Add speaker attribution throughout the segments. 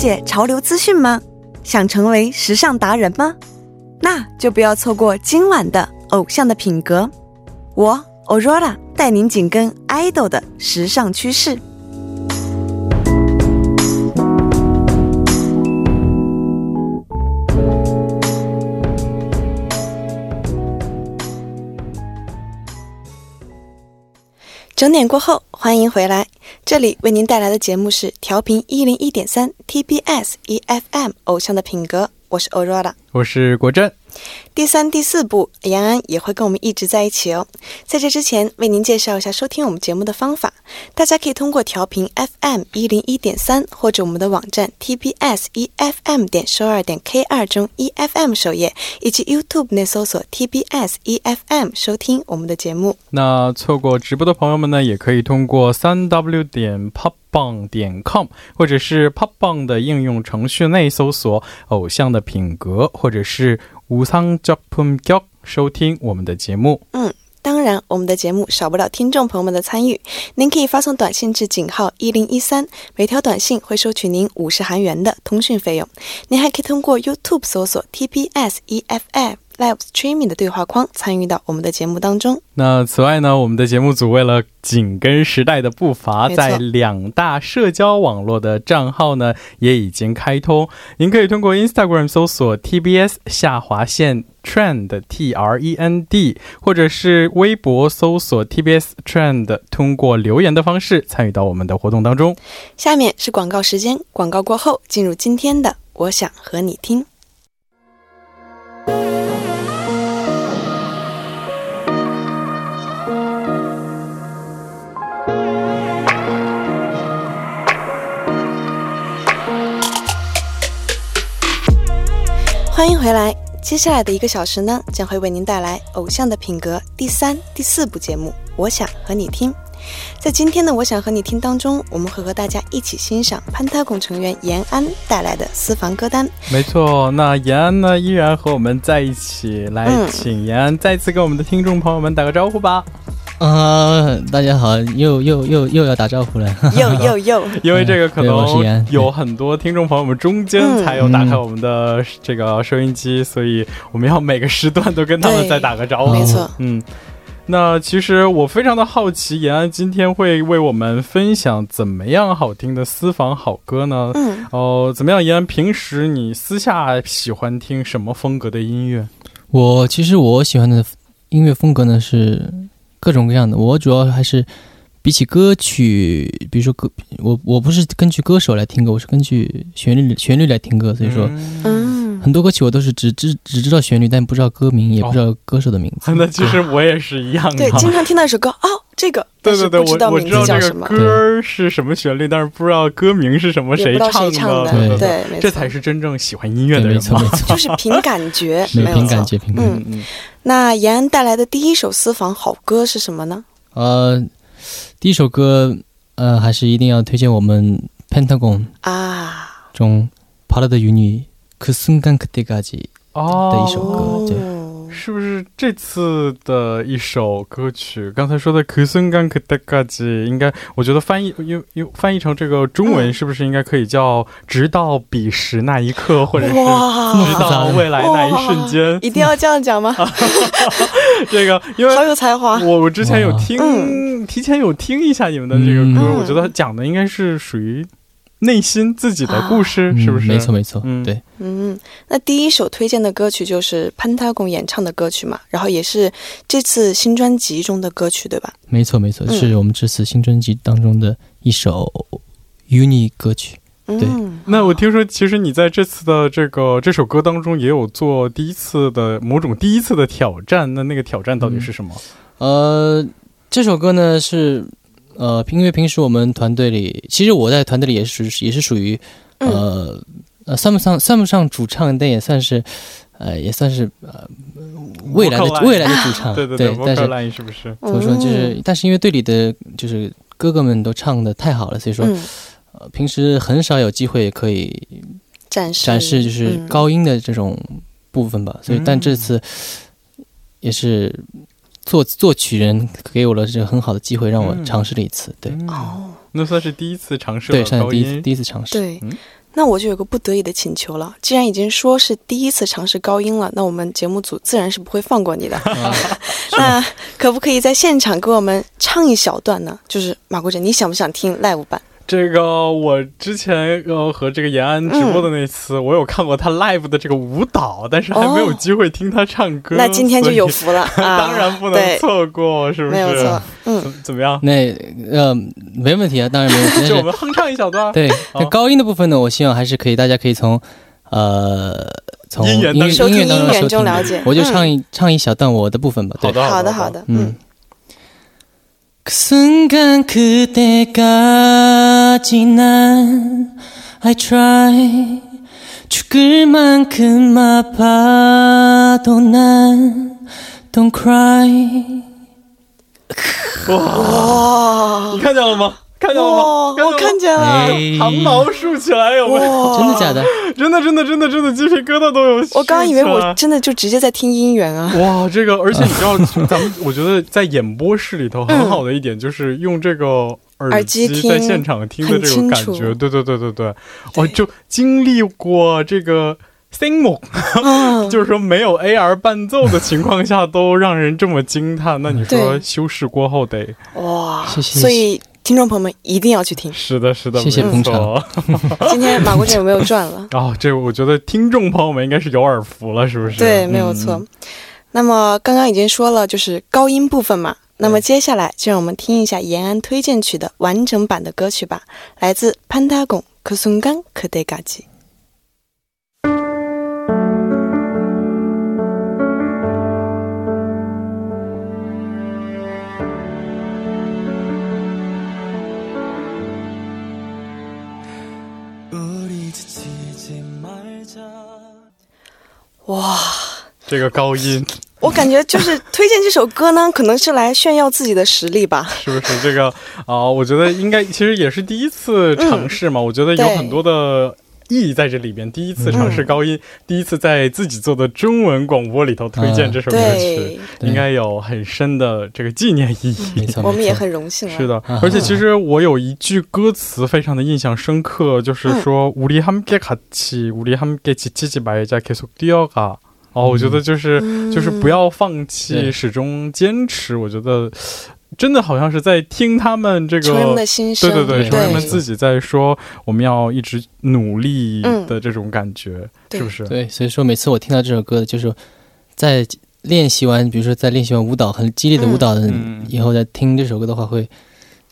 Speaker 1: 解潮流资讯吗？想成为时尚达人吗？那就不要错过今晚的《偶像的品格》，我 Aurora 带您紧跟 idol 的时尚趋势。整点过后，欢迎回来。这里为您带来的节目是调频一零一点三 TBS EFM《偶像的品格》，我是 Aurora，
Speaker 2: 我是国珍。
Speaker 1: 第三、第四部，杨安也会跟我们一直在一起哦。在这之前，为您介绍一下收听我们节目的方法。大家可以通过调频 FM 一零一点三，或者我们的网站 TBS EFM 点收二点 K 二中 EFM 首页，以及 YouTube 内搜索 TBS EFM 收听我们的节目。
Speaker 2: 那错过直播的朋友们呢，也可以通过三 W 点 Pop。棒点 com，或者是 Pop 棒的应用程序内搜索“偶像的品格”或者是“无상작품 격”， 收听我们的节目。
Speaker 1: 嗯，当然，我们的节目少不了听众朋友们的参与。您可以发送短信至井号一零一三，每条短信会收取您五十韩元的通讯费用。您还可以通过 YouTube 搜索 TBS EFM。 Live Streaming 的对话框参与到我们的节目当中。
Speaker 2: 那此外呢，我们的节目组为了紧跟时代的步伐，在两大社交网络的账号呢也已经开通。您可以通过 Instagram 搜索 TBS 下划线 Trend T R E N D，或者是微博搜索 TBS Trend，通过留言的方式参与到我们的活动当中。
Speaker 1: 下面是广告时间，广告过后进入今天的我想和你听。欢迎回来。接下来的一个小时呢，将会为您带来《偶像的品格》第三、第四部节目。我想和你听。在今天的《我想和你听》当中，我们会和大家一起欣赏潘太公成员延安带来的私房歌单。
Speaker 2: 没错，那延安呢，依然和我们在一起。来，请延安再次跟我们的听众朋友们打个招呼吧。
Speaker 3: 啊，大家好，又又又又要打招呼了，
Speaker 1: 又 又又，
Speaker 2: 因为这个可能有很多听众朋友们中间才有打开我们的这个收音机，所以我们要每个时段都跟他们再打个招呼。
Speaker 1: 没错，
Speaker 2: 嗯，那其实我非常的好奇，延安今天会为我们分享怎么样好听的私房好歌呢？嗯，哦，怎么样，延安平时你私下喜欢听什么风格的音乐？
Speaker 3: 我其实我喜欢的音乐风格呢是。各种各样的，我主要还是比起歌曲，比如说歌，我我不是根据歌手来听歌，我是根据旋律旋律来听歌，所以说，很多歌曲我都是只知只知道旋律，但不知道歌名，也不知道歌手的名字。
Speaker 2: 那其实我也是一样的，
Speaker 1: 对，经常听到一首歌，哦，这个，
Speaker 2: 对对对，我
Speaker 1: 我
Speaker 2: 知道这个歌是什么旋律，但是不知道歌名是什么，谁唱
Speaker 1: 的，对，
Speaker 2: 这才是真正喜欢音乐的人，
Speaker 3: 没错没错，
Speaker 1: 就是凭感觉，
Speaker 3: 凭感觉，凭感觉，
Speaker 1: 嗯。那延安带来的第一首私房好歌是什么呢？
Speaker 3: 呃，第一首歌，呃，还是一定要推荐我们 Pentagon 啊。中《Part of the Uni》그순간그때까지的一首歌，对。
Speaker 2: 是不是这次的一首歌曲？刚才说的《可森干可达嘎吉》，应该我觉得翻译又又翻译成这个中文，是不是应该可以叫“直到彼时那一刻”或者是“直到未来那一瞬间”？
Speaker 1: 一定要这样讲吗？
Speaker 2: 这个因为
Speaker 1: 好有才华。
Speaker 2: 我我之前有听，提前有听一下你们的这个歌，我觉得讲的应该是属于。 内心自己的故事是不是？
Speaker 3: 没错没错，嗯对，
Speaker 1: 嗯，那第一首推荐的歌曲就是潘太公演唱的歌曲嘛，然后也是这次新专辑中的歌曲，对吧？
Speaker 3: 没错没错，是我们这次新专辑当中的一首 uni 歌曲。对，
Speaker 2: 那我听说其实你在这次的这个这首歌当中也有做第一次的某种第一次的挑战，那那个挑战到底是什么？
Speaker 3: 呃，这首歌呢是。呃，因为平时我们团队里，其实我在团队里也是也是属于，呃呃，算不上算不上主唱，但也算是，呃，也算是呃未来的未来的主唱，
Speaker 2: 对 对对，但是是不是？
Speaker 3: 怎么说？就是，但是因为队里的就是哥哥们都唱的太好了，所以说，呃，平时很少有机会可以
Speaker 1: 展示
Speaker 3: 展示就是高音的这种部分吧，所以但这次也是。作作曲人给我了这个很好的机会，让我尝试了一次。对，
Speaker 1: 哦，
Speaker 2: 那算是第一次尝试，
Speaker 3: 对，算是第一第一次尝试。
Speaker 1: 对，那我就有个不得已的请求了，既然已经说是第一次尝试高音了，那我们节目组自然是不会放过你的。那可不可以在现场给我们唱一小段呢？就是马国哲，你想不想听 live 版？
Speaker 2: 这个我之前呃和这个延安直播的那次，我有看过他 live 的这个舞蹈，但是还没有机会听他唱歌。
Speaker 1: 那今天就有福了，
Speaker 2: 当然不能错过，是不是？
Speaker 1: 没有错，嗯，
Speaker 2: 怎么样？
Speaker 3: 那呃，没问题啊，当然没问题。
Speaker 2: 就我们哼唱一小段。
Speaker 3: 对，那高音的部分呢，我希望还是可以，大家可以从呃从音乐音
Speaker 1: 乐
Speaker 3: 当
Speaker 1: 中收了解。
Speaker 3: 我就唱一唱一小段我的部分吧。
Speaker 2: 好的，
Speaker 1: 好的，好的，嗯。
Speaker 3: 그 순간 그때 까지 난 I try 죽을 만큼 아파도 난 Don't cry
Speaker 2: 哇你看见了吗看见了吗？
Speaker 1: 我看见了，
Speaker 2: 汗毛竖起来有没有？
Speaker 3: 真的假的？
Speaker 2: 真的真的真的真的鸡皮疙瘩都有。
Speaker 1: 我刚刚以为我真的就直接在听音源啊！
Speaker 2: 哇，这个而且你知道，咱们我觉得在演播室里头很好的一点就是用这个 耳机在现场听的这种感觉。对对对对对，我就经历过这个。sing 梦，就是说没有 AR 伴奏的情况下 都让人这么惊叹，那你说修饰过后得
Speaker 1: 哇？谢谢所以听众朋友们一定要去听。
Speaker 2: 是的，是的，
Speaker 3: 谢谢捧场。
Speaker 1: 今天马国姐有没有赚了？
Speaker 2: 哦，这我觉得听众朋友们应该是有耳福了，是不是？
Speaker 1: 对，没有错。那么刚刚已经说了，就是高音部分嘛。那么接下来就让我们听一下延安推荐曲的完整版的歌曲吧，来自潘达贡可松冈可德嘎吉。哇，
Speaker 2: 这个高音，
Speaker 1: 我感觉就是推荐这首歌呢，可能是来炫耀自己的实力吧？
Speaker 2: 是不是？这个啊，我觉得应该其实也是第一次尝试嘛。我觉得有很多的意义在这里边。第一次尝试高音，第一次在自己做的中文广播里头推荐这首歌曲，应该有很深的这个纪念意义。
Speaker 1: 我们也很荣幸。
Speaker 2: 是的，而且其实我有一句歌词非常的印象深刻，就是说“우리함께같이우리함께지치지말자계속뛰어가”。 哦，我觉得就是就是不要放弃，始终坚持。我觉得真的好像是在听他们这个
Speaker 1: 成员的心声，
Speaker 2: 对对对，成员们自己在说我们要一直努力的这种感觉，是不是？
Speaker 3: 对，所以说每次我听到这首歌，就是在练习完，比如说在练习完舞蹈很激烈的舞蹈的以后，再听这首歌的话，会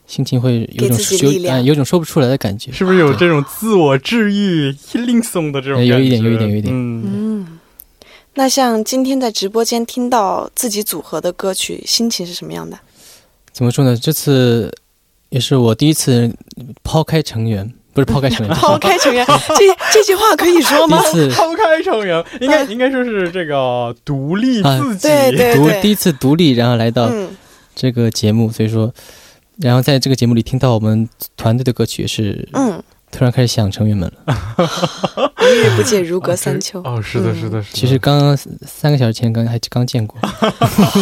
Speaker 3: 心情会有种有有种说不出来的感觉，
Speaker 2: 是不是有这种自我治愈、healing song 的这种？
Speaker 3: 有一点，有一点，有一点，
Speaker 1: 嗯。那像今天在直播间听到自己组合的歌曲，心情是什么样的？
Speaker 3: 怎么说呢？这次也是我第一次抛开成员，不是抛开成员，
Speaker 1: 抛开成员，这这句话可以说吗？
Speaker 3: 第一次
Speaker 2: 抛开成员，应该应该说是这个独立自己，
Speaker 1: 对对
Speaker 3: 对，第一次独立，然后来到这个节目，所以说，然后在这个节目里听到我们团队的歌曲，是嗯。突然开始想成员们
Speaker 1: 了，一日不见如隔三秋。
Speaker 2: 哦，是的，是的，是。
Speaker 3: 其实刚刚三个小时前刚还刚见过，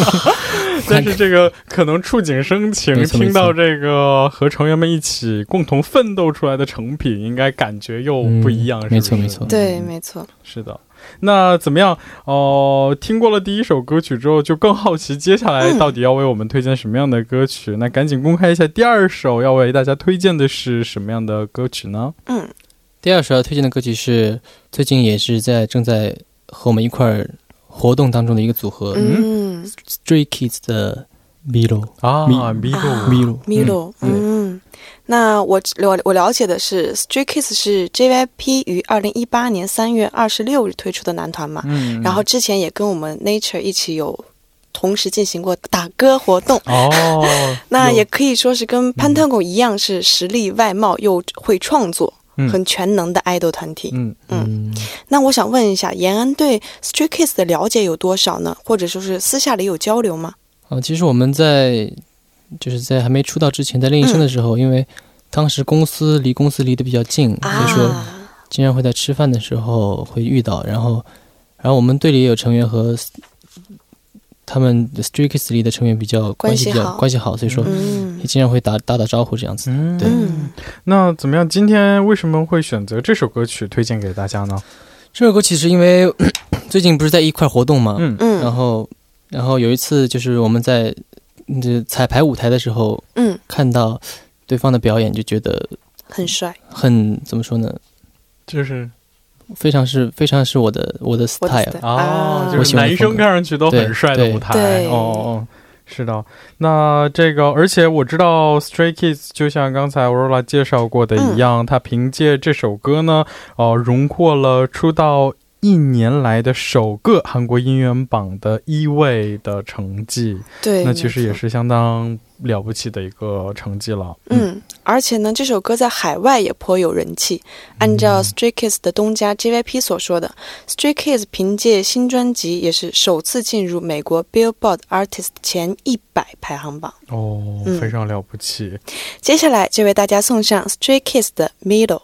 Speaker 2: 但是这个可能触景生情，听到这个和成员们一起共同奋斗出来的成品，应该感觉又不一样。
Speaker 3: 没错，没错，
Speaker 1: 对，没错，
Speaker 2: 是的。那怎么样？哦，听过了第一首歌曲之后，就更好奇接下来到底要为我们推荐什么样的歌曲？那赶紧公开一下，第二首要为大家推荐的是什么样的歌曲呢？
Speaker 1: 嗯，
Speaker 3: 第二首要推荐的歌曲是最近也是在正在和我们一块儿活动当中的一个组合，
Speaker 1: 嗯
Speaker 3: ，Stray Kids 的 Milo
Speaker 2: 啊
Speaker 3: ，Milo，Milo，
Speaker 1: 嗯。那我我我了解的是，Stray Kids 是 JYP 于二零一八年三月二十六日推出的男团嘛，
Speaker 2: 嗯，
Speaker 1: 然后之前也跟我们 Nature 一起有同时进行过打歌活动，
Speaker 2: 哦，
Speaker 1: 那也可以说是跟潘特狗一样，是实力外貌又会创作，很全能的爱豆团体，
Speaker 2: 嗯
Speaker 1: 嗯。那我想问一下，延安对 Stray Kids 的了解有多少呢？或者说是私下里有交流吗？
Speaker 3: 啊，其实我们在。就是在还没出道之前，在练习生的时候，因为当时公司离公司离得比较近，所以说经常会在吃饭的时候会遇到。然后，然后我们队里也有成员和他们 Stray Kids 里的成员比较关系比较关系好，所以说也经常会打打打招呼这样子。
Speaker 2: 嗯，
Speaker 3: 对
Speaker 1: 嗯
Speaker 2: 那怎么样？今天为什么会选择这首歌曲推荐给大家呢？
Speaker 3: 这首歌其实因为 最近不是在一块活动嘛，
Speaker 2: 嗯
Speaker 1: 嗯，
Speaker 3: 然后然后有一次就是我们在嗯这彩排舞台的时候
Speaker 1: 嗯
Speaker 3: 看到对方的表演，就觉得
Speaker 1: 很帅，
Speaker 3: 很怎么说呢？
Speaker 2: 就是
Speaker 3: 非常是非常是我的我的 style。
Speaker 2: 哦
Speaker 1: 啊，
Speaker 2: 就是男生看上去都很帅的舞台。
Speaker 1: 对
Speaker 2: 哦哦，是的。那这个，而且我知道 Stray Kids 就像刚才 Aurora 介绍过的一样，他凭借这首歌呢，哦、荣获了出道。一年来的首个韩国音乐榜的一位的成绩，
Speaker 1: 对，
Speaker 2: 那其实也。是相当了不起的一个成绩了。
Speaker 1: 嗯，而且呢，这首歌在海外也颇有人气。按照 Stray Kids 的东家 JYP 所说的，Stray Kids 凭借新专辑也是首次进入美国 Billboard Artist 前一百排行榜。
Speaker 2: 哦，
Speaker 1: 嗯
Speaker 2: 非常了不起。
Speaker 1: 接下来就为大家送上 Stray Kids 的 Middle。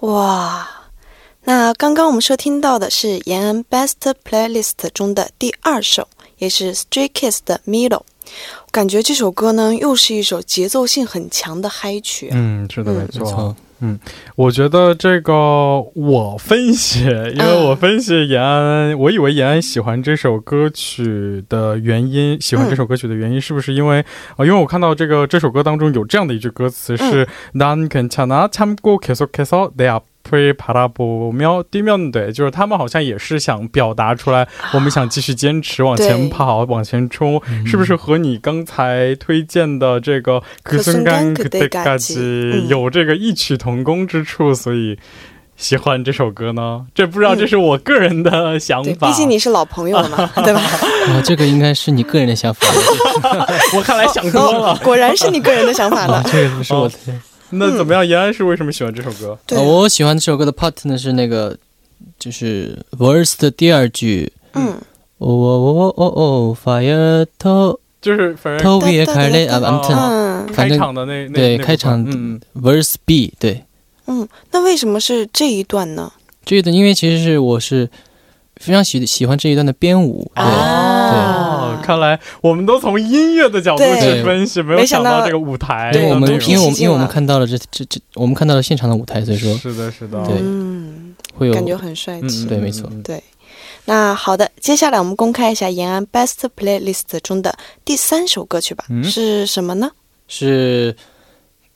Speaker 1: 哇，那刚刚我们收听到的是延安 Best Playlist 中的第二首，也是 Stray Kids 的 Middle。感觉这首歌呢，又是一首节奏性很强的嗨曲啊。
Speaker 2: 嗯，是的，没错
Speaker 3: 错。，
Speaker 2: 我觉得这个我分析，因为我分析延安，我以为延安喜欢这首歌曲的原因，喜欢这首歌曲的原因是不是因为啊、因为我看到这个这首歌当中有这样的一句歌词是“난괜찮아참고계속해서내앞 을바라보며뛰면 돼”，就是他们好像也是想表达出来，我们想继续坚持往前跑，往前冲，是不是和你刚才推荐的这个그순간그때까지
Speaker 1: 嗯
Speaker 2: 有这个异曲同工之处，所以喜欢这首歌呢？这不知道这是我个人的想
Speaker 1: 对，
Speaker 2: 法。
Speaker 1: 毕竟你是老朋友了嘛，对吧？
Speaker 3: 啊，这个应该是你个人的想法。
Speaker 2: 我看来想多了。
Speaker 1: 果然是你个人的想法
Speaker 3: 啊
Speaker 1: 了，。
Speaker 3: 这个不是我的。
Speaker 2: 那怎么样？延安是为什么喜欢这首歌？
Speaker 1: 对。
Speaker 3: 呃，我喜欢这首歌的 part 呢是那个，就是 verse 的第二句，
Speaker 1: 嗯，
Speaker 3: 哦哦哦哦哦，fire to
Speaker 2: 就是反正
Speaker 3: to be a carlet 啊，I'm
Speaker 1: 嗯。
Speaker 2: 开
Speaker 3: 反正
Speaker 2: 场的那那
Speaker 3: 对
Speaker 2: 那
Speaker 3: 开场
Speaker 2: 嗯。
Speaker 3: verse B 对，
Speaker 1: 嗯，那为什么是这一段呢？
Speaker 3: 这一段因为其实是我是非常喜喜欢这一段的编舞，对，
Speaker 2: 哦，看来我们都从音乐的角度去分析，没有
Speaker 1: 想到
Speaker 2: 这个舞台。
Speaker 1: 对，
Speaker 3: 我们因为我们因为我们看到了这这这，我们看到了现场的舞台，所以说
Speaker 2: 是的，是的，
Speaker 3: 对，
Speaker 1: 嗯，
Speaker 3: 会有
Speaker 1: 感觉很帅气、
Speaker 3: 对，没错，
Speaker 1: 对。那好的，接下来我们公开一下延安 Best Playlist 中的第三首歌曲吧，是什么呢？
Speaker 3: 是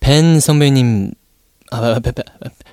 Speaker 3: Pen。啊不不不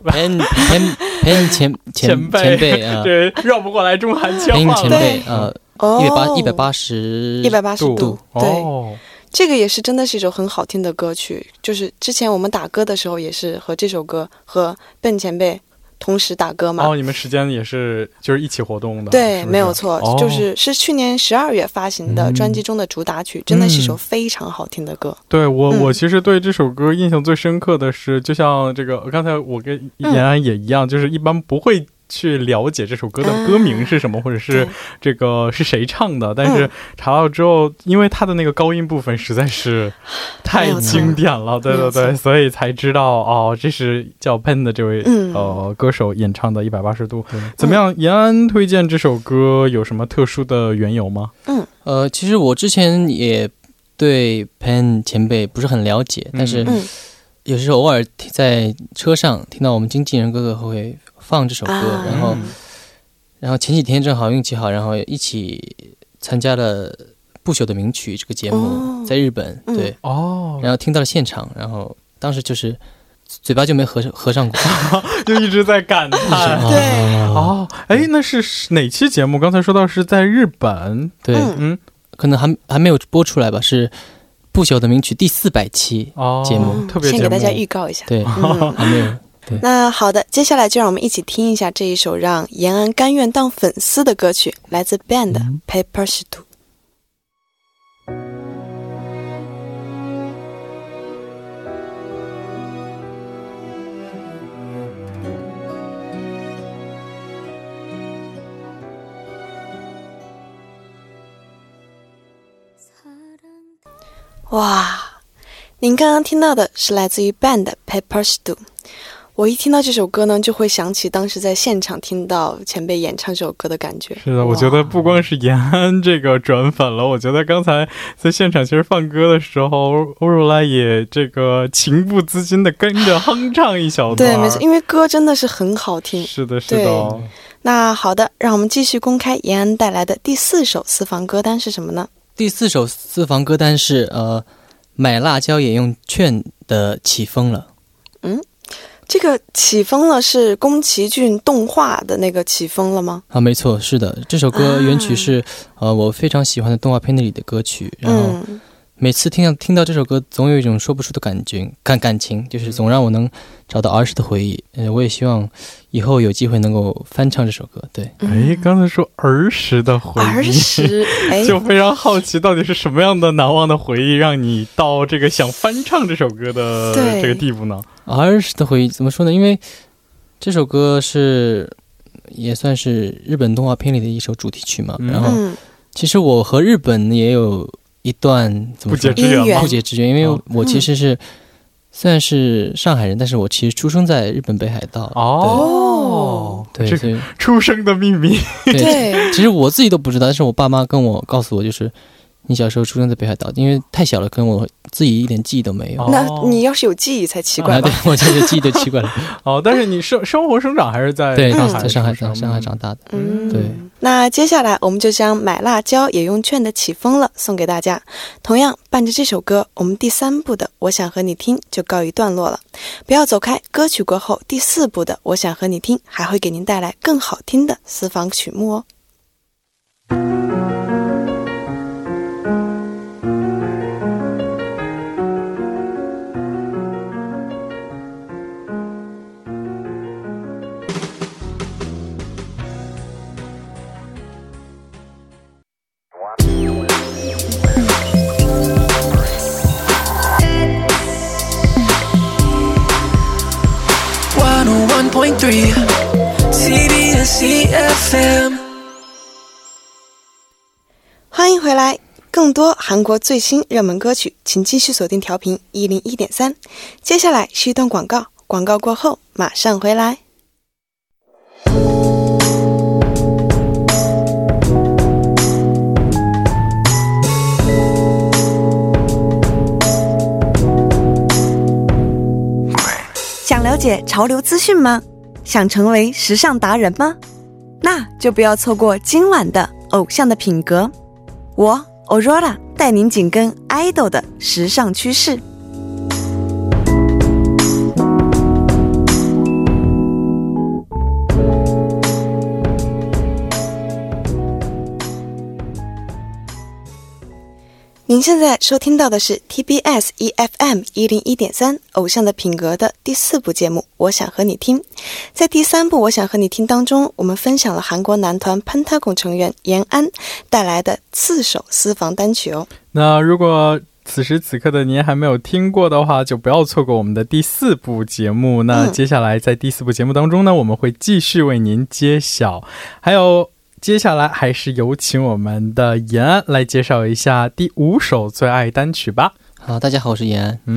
Speaker 3: 不，pen pen pen 前前前辈啊，
Speaker 2: 对，绕不过来中韩腔了。
Speaker 3: 前辈啊。一百八一百八十
Speaker 1: 一百八十
Speaker 2: 度。
Speaker 1: 度，对，
Speaker 2: 哦，
Speaker 1: 这个也是真的是一首很好听的歌曲。就是之前我们打歌的时候，也是和这首歌和笨前辈同时打歌嘛。
Speaker 2: 哦，你们时间也是就是一起活动的，
Speaker 1: 对，
Speaker 2: 是是？
Speaker 1: 没有错，
Speaker 2: 哦。
Speaker 1: 就是是去年十二月发行的
Speaker 2: 嗯。
Speaker 1: 专辑中的主打曲，真的是一首
Speaker 2: 嗯
Speaker 1: 非常好听的歌。
Speaker 2: 对我，
Speaker 1: 嗯。
Speaker 2: 我其实对这首歌印象最深刻的是，就像这个刚才我跟
Speaker 1: 嗯
Speaker 2: 延安也一样，就是一般不会去了解这首歌的歌名是什么，或者是这个是谁唱的。但
Speaker 1: 嗯
Speaker 2: 是查到之后，因为他的那个高音部分实在是太经典了，对对对，所以才知道哦，这是叫 Pen 的这位、
Speaker 1: 嗯
Speaker 2: 呃歌手演唱的《一百八十度》。
Speaker 3: 对
Speaker 2: 怎么样？延安推荐这首歌有什么特殊的缘由吗？
Speaker 3: 嗯呃，其实我之前也对 pen 前辈不是很了解，但是
Speaker 1: 嗯
Speaker 3: 有时候偶尔在车上听到我们经纪人哥哥会放这首歌，
Speaker 1: 啊。
Speaker 3: 然后
Speaker 2: 嗯。
Speaker 3: 然后前几天正好运气好，然后一起参加了《不朽的名曲》这个节目，
Speaker 1: 哦。
Speaker 3: 在日本，
Speaker 1: 嗯。
Speaker 3: 对，
Speaker 2: 哦，
Speaker 3: 然后听到了现场，然后当时就是嘴巴就没合合上过，
Speaker 2: 就一直在感叹。
Speaker 1: 对。
Speaker 3: 啊
Speaker 2: 哦，哎，那是哪期节目？刚才说到是在日本，
Speaker 3: 对，
Speaker 1: 嗯。
Speaker 2: 嗯，
Speaker 3: 可能还还没有播出来吧，是《不朽的名曲》第四百期，
Speaker 2: 哦，
Speaker 3: 节目
Speaker 1: 嗯
Speaker 2: 特别节目，
Speaker 1: 先给大家预告一下。
Speaker 3: 对，
Speaker 1: 嗯，
Speaker 3: 还没有。
Speaker 1: 那好的，接下来就让我们一起听一下这一首让延安甘愿当粉丝的歌曲，来自 Band 的《Paper s t o》。哇，您刚刚听到的是来自于 Band Pepper Stew。我一听到这首歌呢，就会想起当时在现场听到前辈演唱这首歌的感觉。
Speaker 2: 是的，我觉得不光是延安 这个转粉了，我觉得刚才在现场其实放歌的时候，欧若拉也这个情不自禁的跟着哼唱一小
Speaker 1: 段。对，没错，因为歌真的是很好听。
Speaker 2: 是的，是的。
Speaker 1: 那好的，让我们继续公开延安带来的第四首私房歌单是什么呢？
Speaker 3: 第四首私房歌单是呃。买辣椒也用券的起风了，
Speaker 1: 嗯，这个起风了是宫崎骏动画的那个起风了吗？
Speaker 3: 啊，没错，是的，这首歌原曲是呃我非常喜欢的动画片里的歌曲，然后。每次听到听到这首歌，总有一种说不出的感觉感感情，就是总让我能找到儿时的回忆。嗯，我也希望以后有机会能够翻唱这首歌。对，
Speaker 2: 哎，刚才说儿时的回忆，
Speaker 1: 儿时，
Speaker 2: 就非常好奇，到底是什么样的难忘的回忆，让你到这个想翻唱这首歌的这个地步呢？
Speaker 3: 儿时的回忆怎么说呢？因为这首歌是也算是日本动画片里的一首主题曲嘛。然后，其实我和日本也有。一段
Speaker 2: 不解之缘，
Speaker 3: 不解之缘，因为我其实是虽然是上海人，但是我其实出生在日本北海道。
Speaker 2: 哦，
Speaker 3: 对，
Speaker 2: 出生的秘密。
Speaker 1: 对，
Speaker 3: 其实我自己都不知道，但是我爸妈跟我告诉我，就是。你小时候出生在北海道，因为太小了，可能我自己一点记忆都没有。
Speaker 1: 那你要是有记忆才奇怪。
Speaker 3: 对，我就是记忆都奇怪了。
Speaker 2: 哦，但是你生生活生长还是在
Speaker 3: 对，在上海长上海长大的。嗯，对。
Speaker 1: 那接下来我们就将买辣椒也用券的起风了送给大家。同样伴着这首歌，我们第三部的我想和你听就告一段落了。不要走开，歌曲过后第四部的我想和你听还会给您带来更好听的私房曲目哦。更多韩国最新热门歌曲，请继续锁定调频一零一点三。接下来是一段广告，广告过后马上回来。想了解潮流资讯吗？想成为时尚达人吗？那就不要错过今晚的《偶像的品格》，我 Aurora 带您紧跟 idol 的时尚趋势。您现在收听到的是 TBS EFM 一零一点三《偶像的品格》的第四部节目。我想和你听，在第三部《我想和你听》当中，我们分享了韩国男团 Pentagon 成员延安带来的四首私房单曲哦。
Speaker 2: 那如果此时此刻的您还没有听过的话，就不要错过我们的第四部节目。那接下来在第四部节目当中呢，我们会继续为您揭晓，还有。接下来还是有请我们的延安来介绍一下第五首最爱单曲吧。
Speaker 3: 好，大家好，我是延安。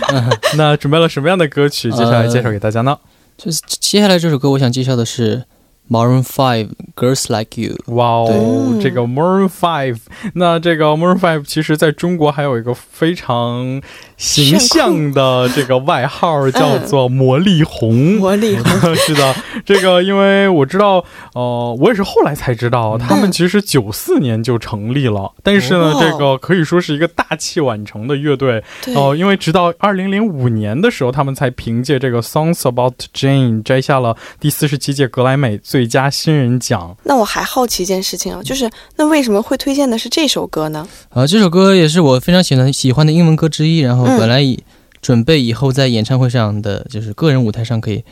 Speaker 2: 那准备了什么样的歌曲，接下来介绍给大家呢？
Speaker 3: 就是接下来这首歌，我想介绍的是。Maroon Five Girls Like You，
Speaker 2: 哇哦，这个 Maroon Five，那这个 Maroon Five 其实在中国还有一个非常形象的这个外号，叫做魔力红。
Speaker 1: 魔力红
Speaker 2: 是的，这个因为我知道，呃，我也是后来才知道，他们其实九四年就成立了，但是呢，这个可以说是一个大器晚成的乐队哦，因为直到二零零五年的时候，他们才凭借这个 Songs About Jane 摘下了第四十七届格莱美。最佳新人奖。
Speaker 1: 那我还好奇一件事情啊，就是那为什么会推荐的是这首歌呢？
Speaker 3: 啊，这首歌也是我非常喜欢喜欢的英文歌之一。然后本来以准备以后在演唱会上的就是个人舞台上可以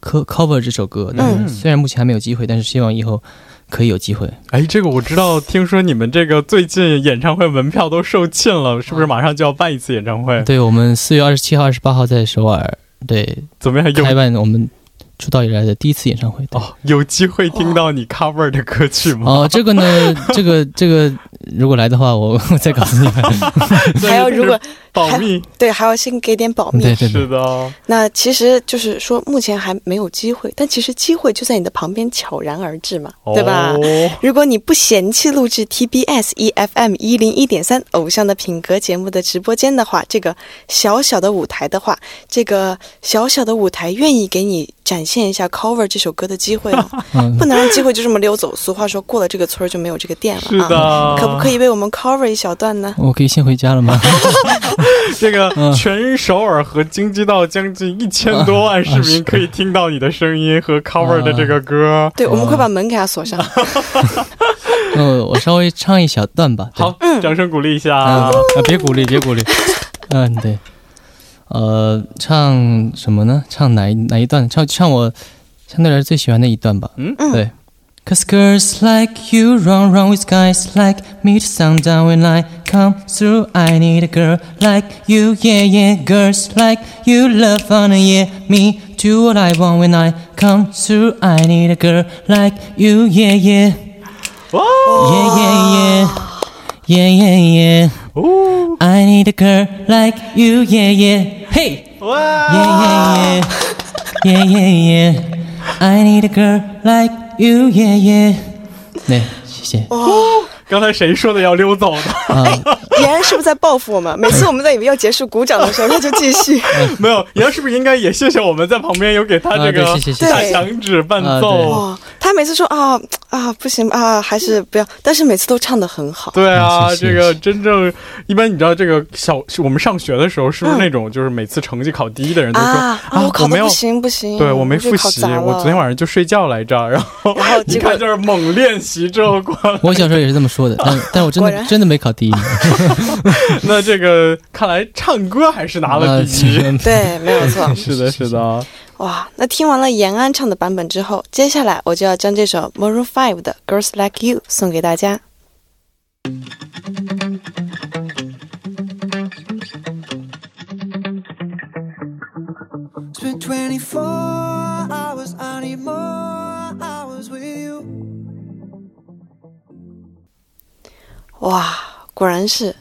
Speaker 3: cover 这首歌，但是虽然目前还没有机会，但是希望以后可以有机会。
Speaker 2: 哎，这个我知道，听说你们这个最近演唱会门票都售罄了，是不是马上就要办一次演唱会？
Speaker 3: 对，我们四月二十七号、二十八号在首尔，对，
Speaker 2: 怎么样？
Speaker 3: 开办我们。出道以来的第一次演唱会
Speaker 2: 哦，有机会听到你 cover 的歌曲吗？
Speaker 3: 哦，这个呢，这个这个，如果来的话，我我再告诉你 们。
Speaker 1: 还有，如果
Speaker 2: 保密，
Speaker 1: 对，还要先给点保密。
Speaker 3: 对对对
Speaker 2: 是，的，
Speaker 1: 那其实就是说，目前还没有机会，但其实机会就在你的旁边悄然而至嘛，对吧？
Speaker 2: 哦
Speaker 1: 如果你不嫌弃录制 TBS EFM 一零一点三偶像的品格节目的直播间的话，这个小小的舞台的话，这个小小的舞台愿意给你展现一下 cover 这首歌的机会吗？
Speaker 3: 嗯
Speaker 1: 不能让机会就这么溜走。俗话说，过了这个村就没有这个店了
Speaker 2: 是
Speaker 1: 啊。
Speaker 2: 的，
Speaker 1: 可不可以为我们 cover 一小段呢？
Speaker 3: 我可以先回家了吗？
Speaker 2: 这个
Speaker 3: 嗯
Speaker 2: 全首尔和京畿道将近一千多万市民可以听到你的声音和 cover 的这个歌。
Speaker 1: 对，我们
Speaker 3: 哦
Speaker 1: 快把门给它锁上。
Speaker 3: 嗯，我稍微唱一小段吧。
Speaker 2: 好，
Speaker 1: 嗯
Speaker 2: 掌声鼓励一下。
Speaker 3: 啊啊！别鼓励，别鼓励。嗯，对。呃，唱什么呢？唱哪一哪一段？唱唱我相对来说最喜欢的一段吧。
Speaker 2: 嗯
Speaker 1: 嗯
Speaker 3: 对。Cause girls like you run around with guys like me to sundown when I come through. I need a girl like you, yeah, yeah. Girls like you love fun, yeah. Me do what I want when I come through. I need a girl like you, yeah, yeah.
Speaker 2: Oh.
Speaker 3: Yeah, yeah, yeah. Yeah, yeah, yeah.
Speaker 2: Ooh.
Speaker 3: I need a girl like you, yeah, yeah. Hey!
Speaker 2: Wow.
Speaker 3: Yeah, yeah, yeah. yeah, yeah, yeah. I need a girl like you, yeah, yeah. 对，谢谢。
Speaker 2: 刚才谁说的要溜走的？
Speaker 3: 啊，
Speaker 1: 延安是不是在报复我们？每次我们在以为要结束鼓掌的时候，他就继续。
Speaker 2: 没有，杨是不是应该也谢谢我们在旁边有给他这个
Speaker 3: 谢谢谢谢
Speaker 2: 大响指伴奏？
Speaker 1: 他每次说啊啊不行啊，还是不要，但是每次都唱的很好。
Speaker 2: 对啊，这个真正一般，你知道这个小我们上学的时候，是不是
Speaker 1: 嗯
Speaker 2: 那种就是每次成绩考第一的人都说
Speaker 1: 啊
Speaker 2: 啊我没有
Speaker 1: 我考的不行不行，
Speaker 2: 对我没复习，我昨天晚上就睡觉来着，然后
Speaker 1: 然后
Speaker 2: 一看就是猛练习之后过来。
Speaker 3: 我小时候也是这么说的，但但我真的真的没考第一名。
Speaker 2: 那这个看来唱歌还是拿了第一，
Speaker 1: 对，没有错，
Speaker 2: 是的，是的。
Speaker 1: 哇，那听完了延安唱的版本之后，接下来我就要将这首 Maroon Five 的 Girls Like You 送给大家。哇！果然是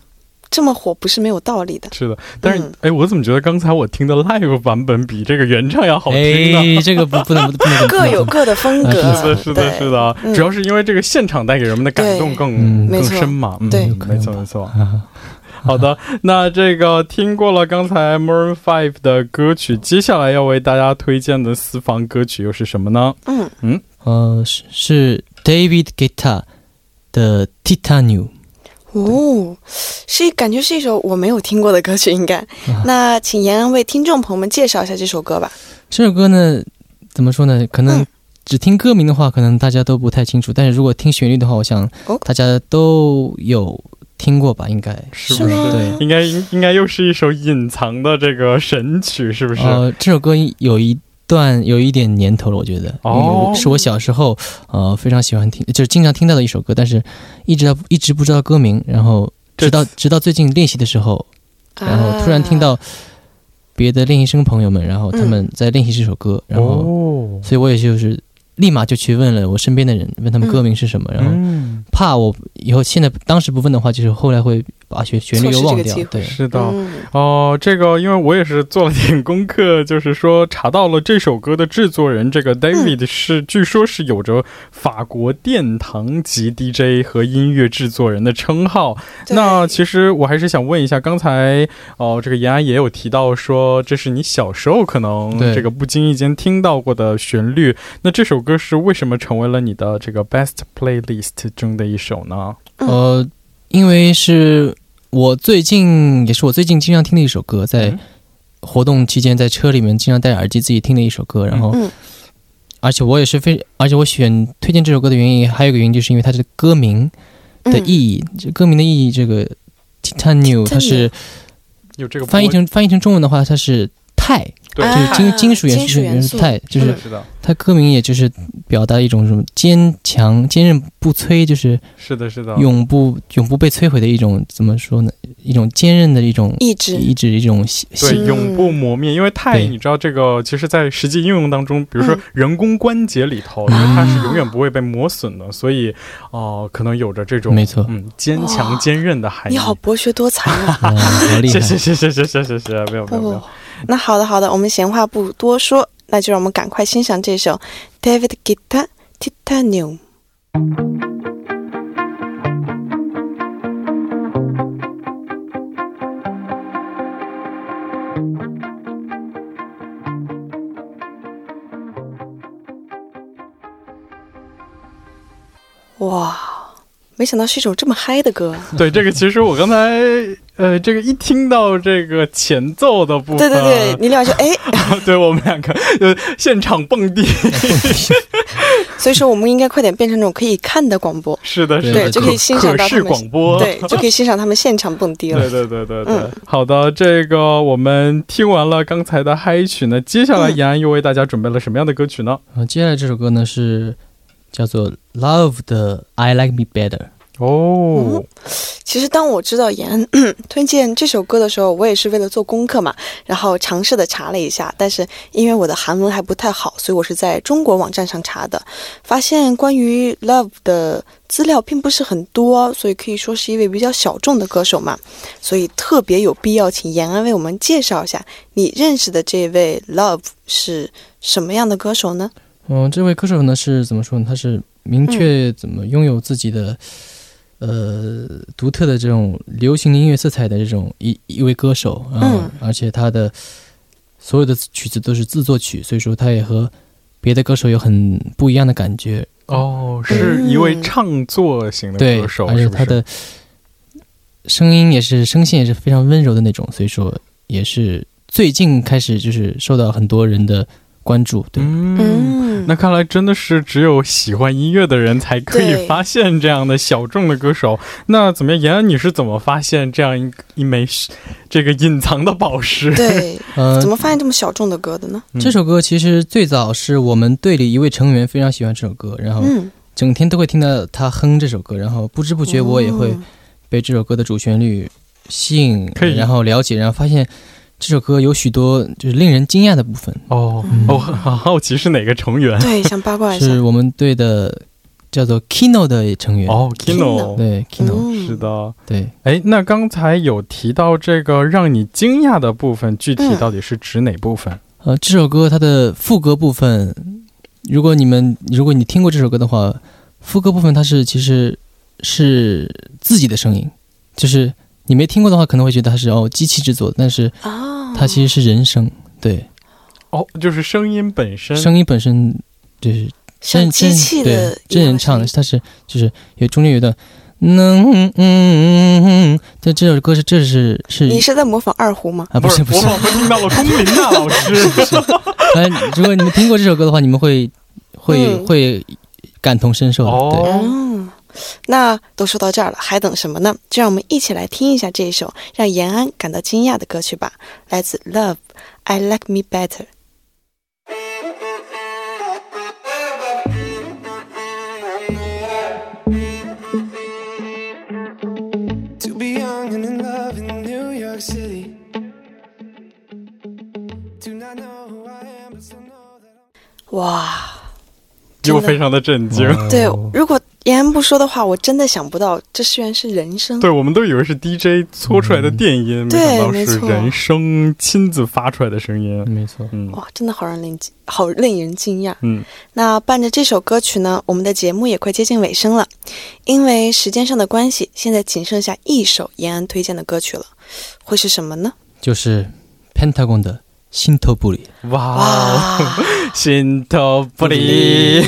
Speaker 1: 这么火，不是没有道理的。
Speaker 2: 是的，但是
Speaker 1: 嗯
Speaker 2: 哎、我怎么觉得刚才我听的 live 版本比这个原唱要好听呢？
Speaker 3: 哎，这个不不能不能
Speaker 1: 各有各的风格，
Speaker 3: 啊
Speaker 2: 是的，是的，是的，
Speaker 1: 嗯
Speaker 2: 主要是因为这个现场带给人们的感动更
Speaker 3: 嗯
Speaker 2: 更深嘛。嗯，
Speaker 1: 对
Speaker 2: 没错没错。
Speaker 3: 啊
Speaker 2: 好的，那这个听过了刚才 Maroon Five 的歌曲，接下来要为大家推荐的私房歌曲又是什么呢？
Speaker 1: 嗯嗯，
Speaker 3: 呃，是是 David Guetta 的 Titanium。
Speaker 1: 哦，是感觉是一首我没有听过的歌曲，应该。
Speaker 3: 啊
Speaker 1: 那请延安为听众朋友们介绍一下这首歌吧。
Speaker 3: 这首歌呢，怎么说呢？可能
Speaker 1: 嗯
Speaker 3: 只听歌名的话，可能大家都不太清楚。但是如果听旋律的话，我想
Speaker 1: 哦
Speaker 3: 大家都有听过吧？应该
Speaker 2: 是
Speaker 1: 不是
Speaker 3: 对。
Speaker 2: 应该应应该又是一首隐藏的这个神曲，是不是？
Speaker 3: 呃，这首歌有一段有一点年头了，我觉得，
Speaker 2: 哦。
Speaker 3: 是我小时候呃非常喜欢听，就是经常听到的一首歌，但是一直到一直不知道歌名，然后直到直到最近练习的时候，然后突然听
Speaker 1: 啊。
Speaker 3: 到别的练习生朋友们，然后他们在练习这首歌，然后
Speaker 2: 哦，
Speaker 3: 所以我也就是立马就去问了我身边的人，问他们歌名是什么，然后
Speaker 2: 嗯，
Speaker 3: 怕我以后现在当时不问的话，就是后来会把旋旋律又忘掉对，
Speaker 2: 是的。
Speaker 1: 嗯
Speaker 2: 哦，这个因为我也是做了点功课，就是说查到了这首歌的制作人，这个 David 是、据说是有着法国殿堂级 DJ 和音乐制作人的称号。那其实我还是想问一下，刚才哦，这个延安也有提到说，这是你小时候可能这个不经意间听到过的旋律。那这首歌是为什么成为了你的这个 Best Playlist 中的一首呢？
Speaker 1: 嗯
Speaker 3: 呃，因为是我最近也是我最近经常听的一首歌，在
Speaker 2: 嗯。
Speaker 3: 活动期间在车里面经常戴耳机自己听的一首歌，然后
Speaker 1: 嗯。
Speaker 3: 而且我也是非，而且我选推荐这首歌的原因还有一个原因，就是因为它的歌名的
Speaker 1: 嗯。
Speaker 3: 意义，这歌名的意义，这个 Titanium 它是
Speaker 2: 有这个
Speaker 3: 翻译成翻译成中文的话，它是钛，
Speaker 2: 对，
Speaker 1: 啊
Speaker 3: 就是金金属元
Speaker 1: 金属
Speaker 3: 素。
Speaker 1: 元素
Speaker 3: 钛，就是它歌名也就是表达一种什么坚强、坚韧不摧，就是
Speaker 2: 是的，是的，
Speaker 3: 永不永不被摧毁的一种怎么说呢？一种坚韧的一种
Speaker 1: 意志。
Speaker 3: 意志，一种心
Speaker 2: 对，
Speaker 1: 嗯
Speaker 2: 永不磨灭。因为钛，你知道这个，其实，在实际应用当中，比如说
Speaker 1: 嗯。
Speaker 2: 人工关节里头，因为它是永远不会被磨损的，所以，哦、可能有着这种
Speaker 3: 没错。
Speaker 2: 嗯，坚强坚韧的含义。
Speaker 1: 你好博学多才啊！
Speaker 3: 嗯好厉害。
Speaker 2: 谢。谢谢谢谢谢谢谢，没有没有没有。
Speaker 1: 哦，，那好的好的，我们闲话不多说，那就让我们赶快欣赏这首 David Guetta Titanium。哇，没想到是一首这么嗨的歌。
Speaker 2: 对这个，其实我刚才呃，这个一听到这个前奏的部分，
Speaker 1: 对对对，你俩就哎，
Speaker 2: 对我们两个就现场蹦迪，
Speaker 1: 所以说我们应该快点变成那种可以看的广播，
Speaker 2: 是的，是的，
Speaker 3: 对就可
Speaker 1: 以欣赏到他们
Speaker 2: 广播，
Speaker 1: 对，就可以欣赏他们现场蹦迪了
Speaker 2: 对。对对对对，
Speaker 1: 嗯
Speaker 2: 好的，这个我们听完了刚才的嗨曲呢，接下来
Speaker 1: 嗯
Speaker 2: 延安又为大家准备了什么样的歌曲呢？
Speaker 3: 啊，接下来这首歌呢是叫做 Love 的 I Like Me Better。
Speaker 2: 哦，
Speaker 1: 其实当我知道延安 推荐这首歌的时候，我也是为了做功课嘛，然后尝试的查了一下，但是因为我的韩文还不太好，所以我是在中国网站上查的，发现关于 Love 的资料并不是很多，所以可以说是一位比较小众的歌手嘛，所以特别有必要请延安为我们介绍一下你认识的这位 Love 是什么样的歌手呢？
Speaker 3: 嗯，这位歌手呢是怎么说呢？他是明确怎么拥有自己的、呃独特的这种流行音乐色彩的这种一一位歌手啊、
Speaker 1: 嗯。
Speaker 3: 而且他的所有的曲子都是自作曲，所以说他也和别的歌手有很不一样的感觉。
Speaker 2: 哦，是一位唱作型的歌手，，
Speaker 3: 而且他的声音也是声线也是非常温柔的那种，所以说也是最近开始就是受到很多人的关注。对，
Speaker 2: 嗯。
Speaker 1: 嗯，
Speaker 2: 那看来真的是只有喜欢音乐的人才可以发现这样的小众的歌手。那怎么样，延安，你是怎么发现这样一一枚这个隐藏的宝石？
Speaker 1: 对，
Speaker 3: 呃
Speaker 1: 怎，么发现这么小众的歌的呢？
Speaker 2: 嗯
Speaker 3: 这首歌其实最早是我们队里一位成员非常喜欢这首歌，然后
Speaker 1: 嗯，
Speaker 3: 整天都会听到他哼这首歌，然后不知不觉我也会
Speaker 1: 哦
Speaker 3: 被这首歌的主旋律吸引
Speaker 2: 可以，
Speaker 3: 然后了解，然后发现这首歌有许多就是令人惊讶的部分，
Speaker 2: 哦
Speaker 1: 嗯
Speaker 2: 哦，很很好奇是哪个成员？
Speaker 1: 对，想八卦一下。
Speaker 3: 是我们队的叫做 Kino 的成员。
Speaker 2: 哦 Kino，Kino，
Speaker 3: 对 Kino，、
Speaker 1: 嗯
Speaker 2: 是的。
Speaker 3: 对，
Speaker 2: 哎，那刚才有提到这个让你惊讶的部分，具体
Speaker 1: 嗯
Speaker 2: 到底是指哪部分？
Speaker 3: 呃，这首歌它的副歌部分，如果你们如果你听过这首歌的话，副歌部分它是其实是自己的声音，就是你没听过的话，可能会觉得它是哦机器制作的，但是
Speaker 1: 啊，
Speaker 3: 它其实是人声，对，
Speaker 2: 哦，就是声音本身。
Speaker 3: 声音本身就是
Speaker 1: 像
Speaker 3: 真
Speaker 1: 机器的
Speaker 3: 对真人唱的，它是就是有中间有一段。能嗯嗯嗯，这这首歌是这是是。
Speaker 1: 你是在模仿二胡吗？
Speaker 3: 啊不是不是，
Speaker 2: 我听到了龚琳娜老师。
Speaker 3: 呃，如果你们听过这首歌的话，你们会会、
Speaker 1: 嗯
Speaker 3: 会感同身受的。对，
Speaker 1: 那都说到这儿了，还等什么呢？就让我们一起来听一下这一首让延安感到惊讶的歌曲吧，来自 Love I Like Me Better。
Speaker 4: To be young and in love in New York City. Do not know who I am, but still know that I'm.
Speaker 1: 哇，
Speaker 2: 又非常的震惊。
Speaker 3: 哦
Speaker 1: 对，如果延安不说的话，我真的想不到这居然是人声。
Speaker 2: 对，我们都以为是 DJ 搓出来的电音，没
Speaker 1: 对
Speaker 2: 想到
Speaker 1: 没错
Speaker 2: 是人声亲自发出来的声音。
Speaker 3: 没错。
Speaker 2: 嗯
Speaker 1: 哇，真的好让人惊，好令人惊讶。
Speaker 2: 嗯，
Speaker 1: 那伴着这首歌曲呢，我们的节目也快接近尾声了。因为时间上的关系，现在仅剩下一首延安推荐的歌曲了，会是什么呢？
Speaker 3: 就是 Pentagon 的心头不里。
Speaker 2: 哇，
Speaker 1: 哇，
Speaker 2: 心头不离。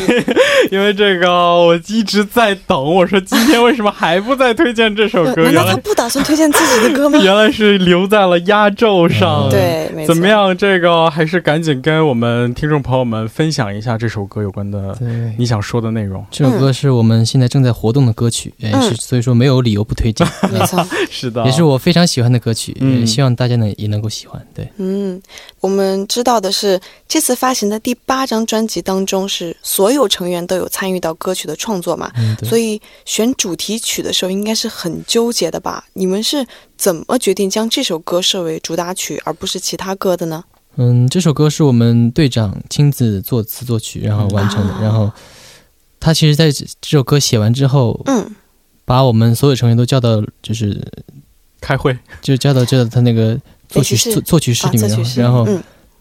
Speaker 2: 因为这个我一直在等，我说今天为什么还不再推荐这首歌？
Speaker 1: 难道他不打算推荐自己的歌吗？
Speaker 2: 原来是留在了压轴上。
Speaker 3: 嗯
Speaker 1: 对，
Speaker 2: 怎么？样？这个还是赶紧跟我们听众朋友们分享一下这首歌有关的
Speaker 3: 对，
Speaker 2: 你想说的内容。
Speaker 3: 这首歌是我们现在正在活动的歌曲，也
Speaker 1: 嗯
Speaker 3: 是所以说没有理由不推荐，
Speaker 1: 没错。
Speaker 2: 是的，
Speaker 3: 也是我非常喜欢的歌曲，
Speaker 2: 嗯
Speaker 3: 也希望大家呢也能够喜欢。对，
Speaker 1: 嗯，我们知道的是，这次发行的第八张专辑当中，是所有成员都有参与到歌曲的创作嘛，
Speaker 3: 嗯，
Speaker 1: 所以选主题曲的时候应该是很纠结的吧？你们是怎么决定将这首歌设为主打曲，而不是其他歌的呢？
Speaker 3: 嗯，这首歌是我们队长亲自作词作曲，然后完成的。
Speaker 1: 啊
Speaker 3: 然后他其实在这这首歌写完之后，
Speaker 1: 嗯，
Speaker 3: 把我们所有成员都叫到，就是
Speaker 2: 开会，
Speaker 3: 就叫到叫到他那个作曲
Speaker 1: 室
Speaker 3: 作作曲室
Speaker 1: 啊，
Speaker 3: 里面，然后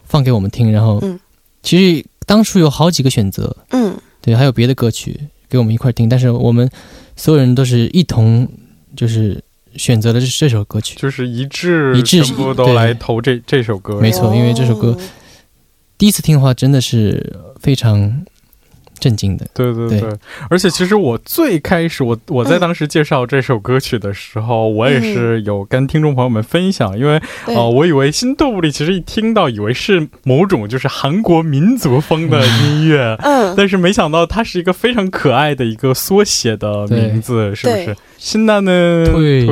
Speaker 3: 放给我们听。然后
Speaker 1: 嗯
Speaker 3: 其实当初有好几个选择，
Speaker 1: 嗯
Speaker 3: 对，还有别的歌曲给我们一块听，但是我们所有人都是一同就是选择了这这首歌曲。
Speaker 2: 就是一致，
Speaker 3: 一致
Speaker 2: 全部都来投这这首歌。
Speaker 3: 没错因为这首歌
Speaker 1: 哦
Speaker 3: 第一次听的话，真的是非常震惊的。
Speaker 2: 对对对，
Speaker 3: 对
Speaker 2: 而且其实我最开始我我在
Speaker 1: 嗯
Speaker 2: 当时介绍这首歌曲的时候，我也是有跟听众朋友们分享，因为
Speaker 1: 对
Speaker 2: 呃，我以为新动物里其实一听到以为是某种就是韩国民族风的音乐。
Speaker 1: 嗯，
Speaker 2: 但是没想到它是一个非常可爱的一个缩写的名字，是不是？新的呢？
Speaker 3: 对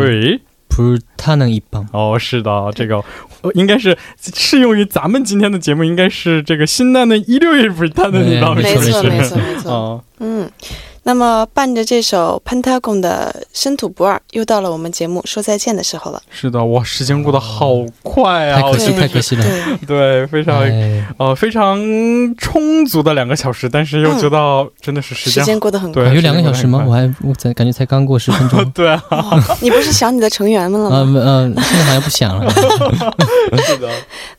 Speaker 2: 对，
Speaker 3: 不是他能一棒，
Speaker 2: 哦，是的，这个呃应该是适用于咱们今天的节目，应该是这个新的呢一六一不是他的那档，
Speaker 3: 对
Speaker 1: 没错
Speaker 2: 是不是？
Speaker 1: 没错没错。
Speaker 2: 啊，
Speaker 1: 嗯，那么伴着这首 Pentagon 的《深土不二》，又到了我们节目说再见的时候了。
Speaker 2: 是的，哇，时间过得好快啊！
Speaker 3: 太可惜，太可惜了。
Speaker 1: 对，
Speaker 2: 非常、
Speaker 3: 哎，
Speaker 2: 呃非常充足的两个小时，但是又觉得真的是时间、
Speaker 1: 时间过得很
Speaker 2: 对
Speaker 1: 快。
Speaker 3: 啊有两个小时吗？我还我才感觉才刚过十分钟。
Speaker 2: 对啊，
Speaker 1: 哇 你不是想你的成员们了
Speaker 3: 呃
Speaker 1: 吗？
Speaker 3: 呃，现在好像不想了。
Speaker 2: 是的，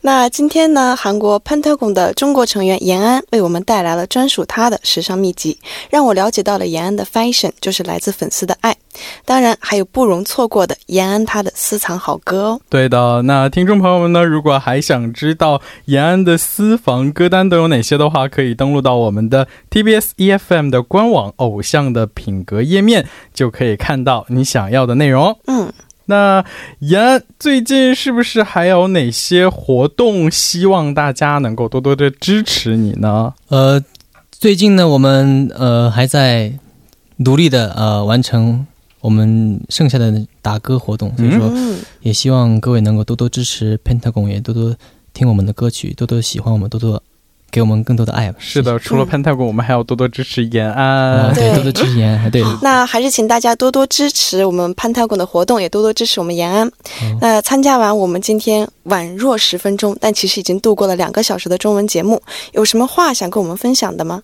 Speaker 1: 那今天呢，韩国 Pentagon 的中国成员延安为我们带来了专属他的时尚秘籍，让我了解到了延安的 fashion 就是来自粉丝的爱，当然还有不容错过的延安他的私藏好歌哦。
Speaker 2: 对的。那听众朋友们呢，如果还想知道延安的私房歌单都有哪些的话，可以登录到我们的 TBS EFM 的官网“偶像的品格”页面，就可以看到你想要的内容哦。
Speaker 1: 嗯，
Speaker 2: 那延安最近是不是还有哪些活动？希望大家能够多多的支持你呢？
Speaker 3: 呃，最近呢，我们呃还在努力的呃完成我们剩下的打歌活动，所以说
Speaker 1: 嗯，
Speaker 3: 也希望各位能够多多支持 Pentagon，也多多听我们的歌曲，多多喜欢我们，多多给我们更多的爱吧。
Speaker 2: 是的，除了
Speaker 1: 嗯
Speaker 2: Pentagon，我们还要多多支持延
Speaker 3: 啊，
Speaker 2: 安。
Speaker 3: 对，
Speaker 1: 对
Speaker 3: 多多支持延安，对，
Speaker 1: 那还是请大家多多支持我们 Pentagon 的活动，也多多支持我们延安。
Speaker 3: 嗯
Speaker 1: 那参加完我们今天宛若十分钟，但其实已经度过了两个小时的中文节目，有什么话想跟我们分享的吗？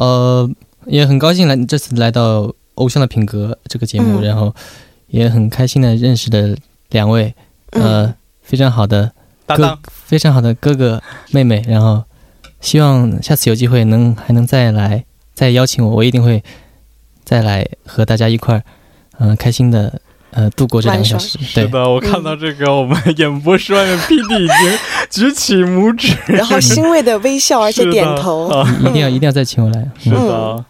Speaker 3: 呃，也很高兴来这次来到《偶像的品格》这个节目，
Speaker 1: 嗯。
Speaker 3: 然后也很开心的认识了两位呃、
Speaker 1: 嗯，
Speaker 3: 非常好的哥，非常好的哥哥妹妹，然后希望下次有机会能还能再来再邀请我，我一定会再来和大家一块儿嗯、呃开心的呃度过这两个小时。对，
Speaker 2: 是的，我看到这个，我们演播室外面 PD 已经举起拇指，
Speaker 1: 然后欣慰的微笑，而且点头。
Speaker 3: 一定要一定要再请我来。
Speaker 2: 是
Speaker 3: 嗯。
Speaker 2: 的，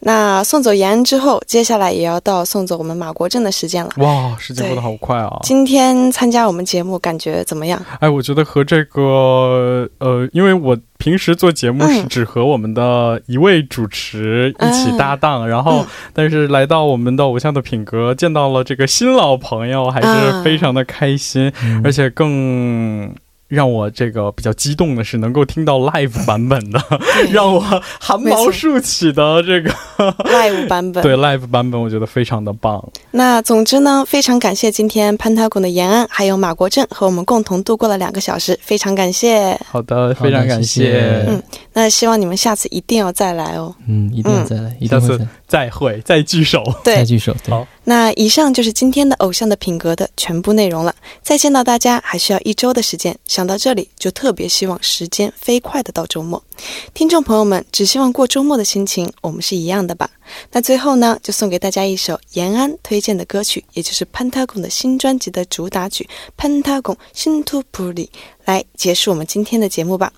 Speaker 1: 那送走延安之后，接下来也要到送走我们马国正的时间了。
Speaker 2: 哇，时间过得好快啊！
Speaker 1: 今天参加我们节目，感觉怎么样？
Speaker 2: 哎，我觉得和这个呃，因为我平时做节目是
Speaker 1: 嗯
Speaker 2: 只和我们的一位主持一起搭档，然后、
Speaker 1: 嗯
Speaker 2: 但是来到我们的偶像的品格，见到了这个新老朋友，还是
Speaker 1: 啊
Speaker 2: 非常的开心，
Speaker 3: 嗯
Speaker 2: 而且更。让我这个比较激动的是，能够听到 live 版本的，让我汗毛竖起的这个
Speaker 1: live 版本。
Speaker 2: 对 live 版本，我觉得非常的棒。
Speaker 1: 那总之呢，非常感谢今天潘太公的延安还有马国正和我们共同度过了两个小时，非常感谢。
Speaker 2: 好的，非常感
Speaker 3: 谢谢
Speaker 1: 嗯那希望你们下次一定要再来哦。
Speaker 3: 嗯，一定要再来，一定
Speaker 2: 下次
Speaker 3: 会再
Speaker 2: 再会，再聚首。
Speaker 1: 对，
Speaker 3: 再聚首。对
Speaker 2: 好
Speaker 1: 那以上就是今天的偶像的品格的全部内容了。再见到大家还需要一周的时间，想到这里就特别希望时间飞快的到周末。听众朋友们，只希望过周末的心情，我们是一样的吧？那最后呢，就送给大家一首延安推荐的歌曲，也就是潘塔贡的新专辑的主打曲《潘塔贡新图普里》，来结束我们今天的节目吧。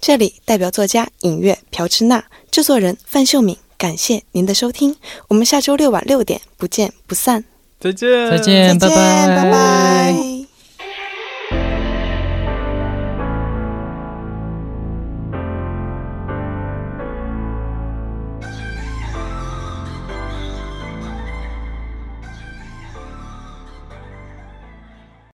Speaker 1: 这里代表作家尹月朴智娜，制作人范秀敏，感谢您的收听，我们下周六晚六点不见不散。
Speaker 2: 再见，
Speaker 3: 再见，
Speaker 1: 再见，
Speaker 3: 拜
Speaker 1: 拜。拜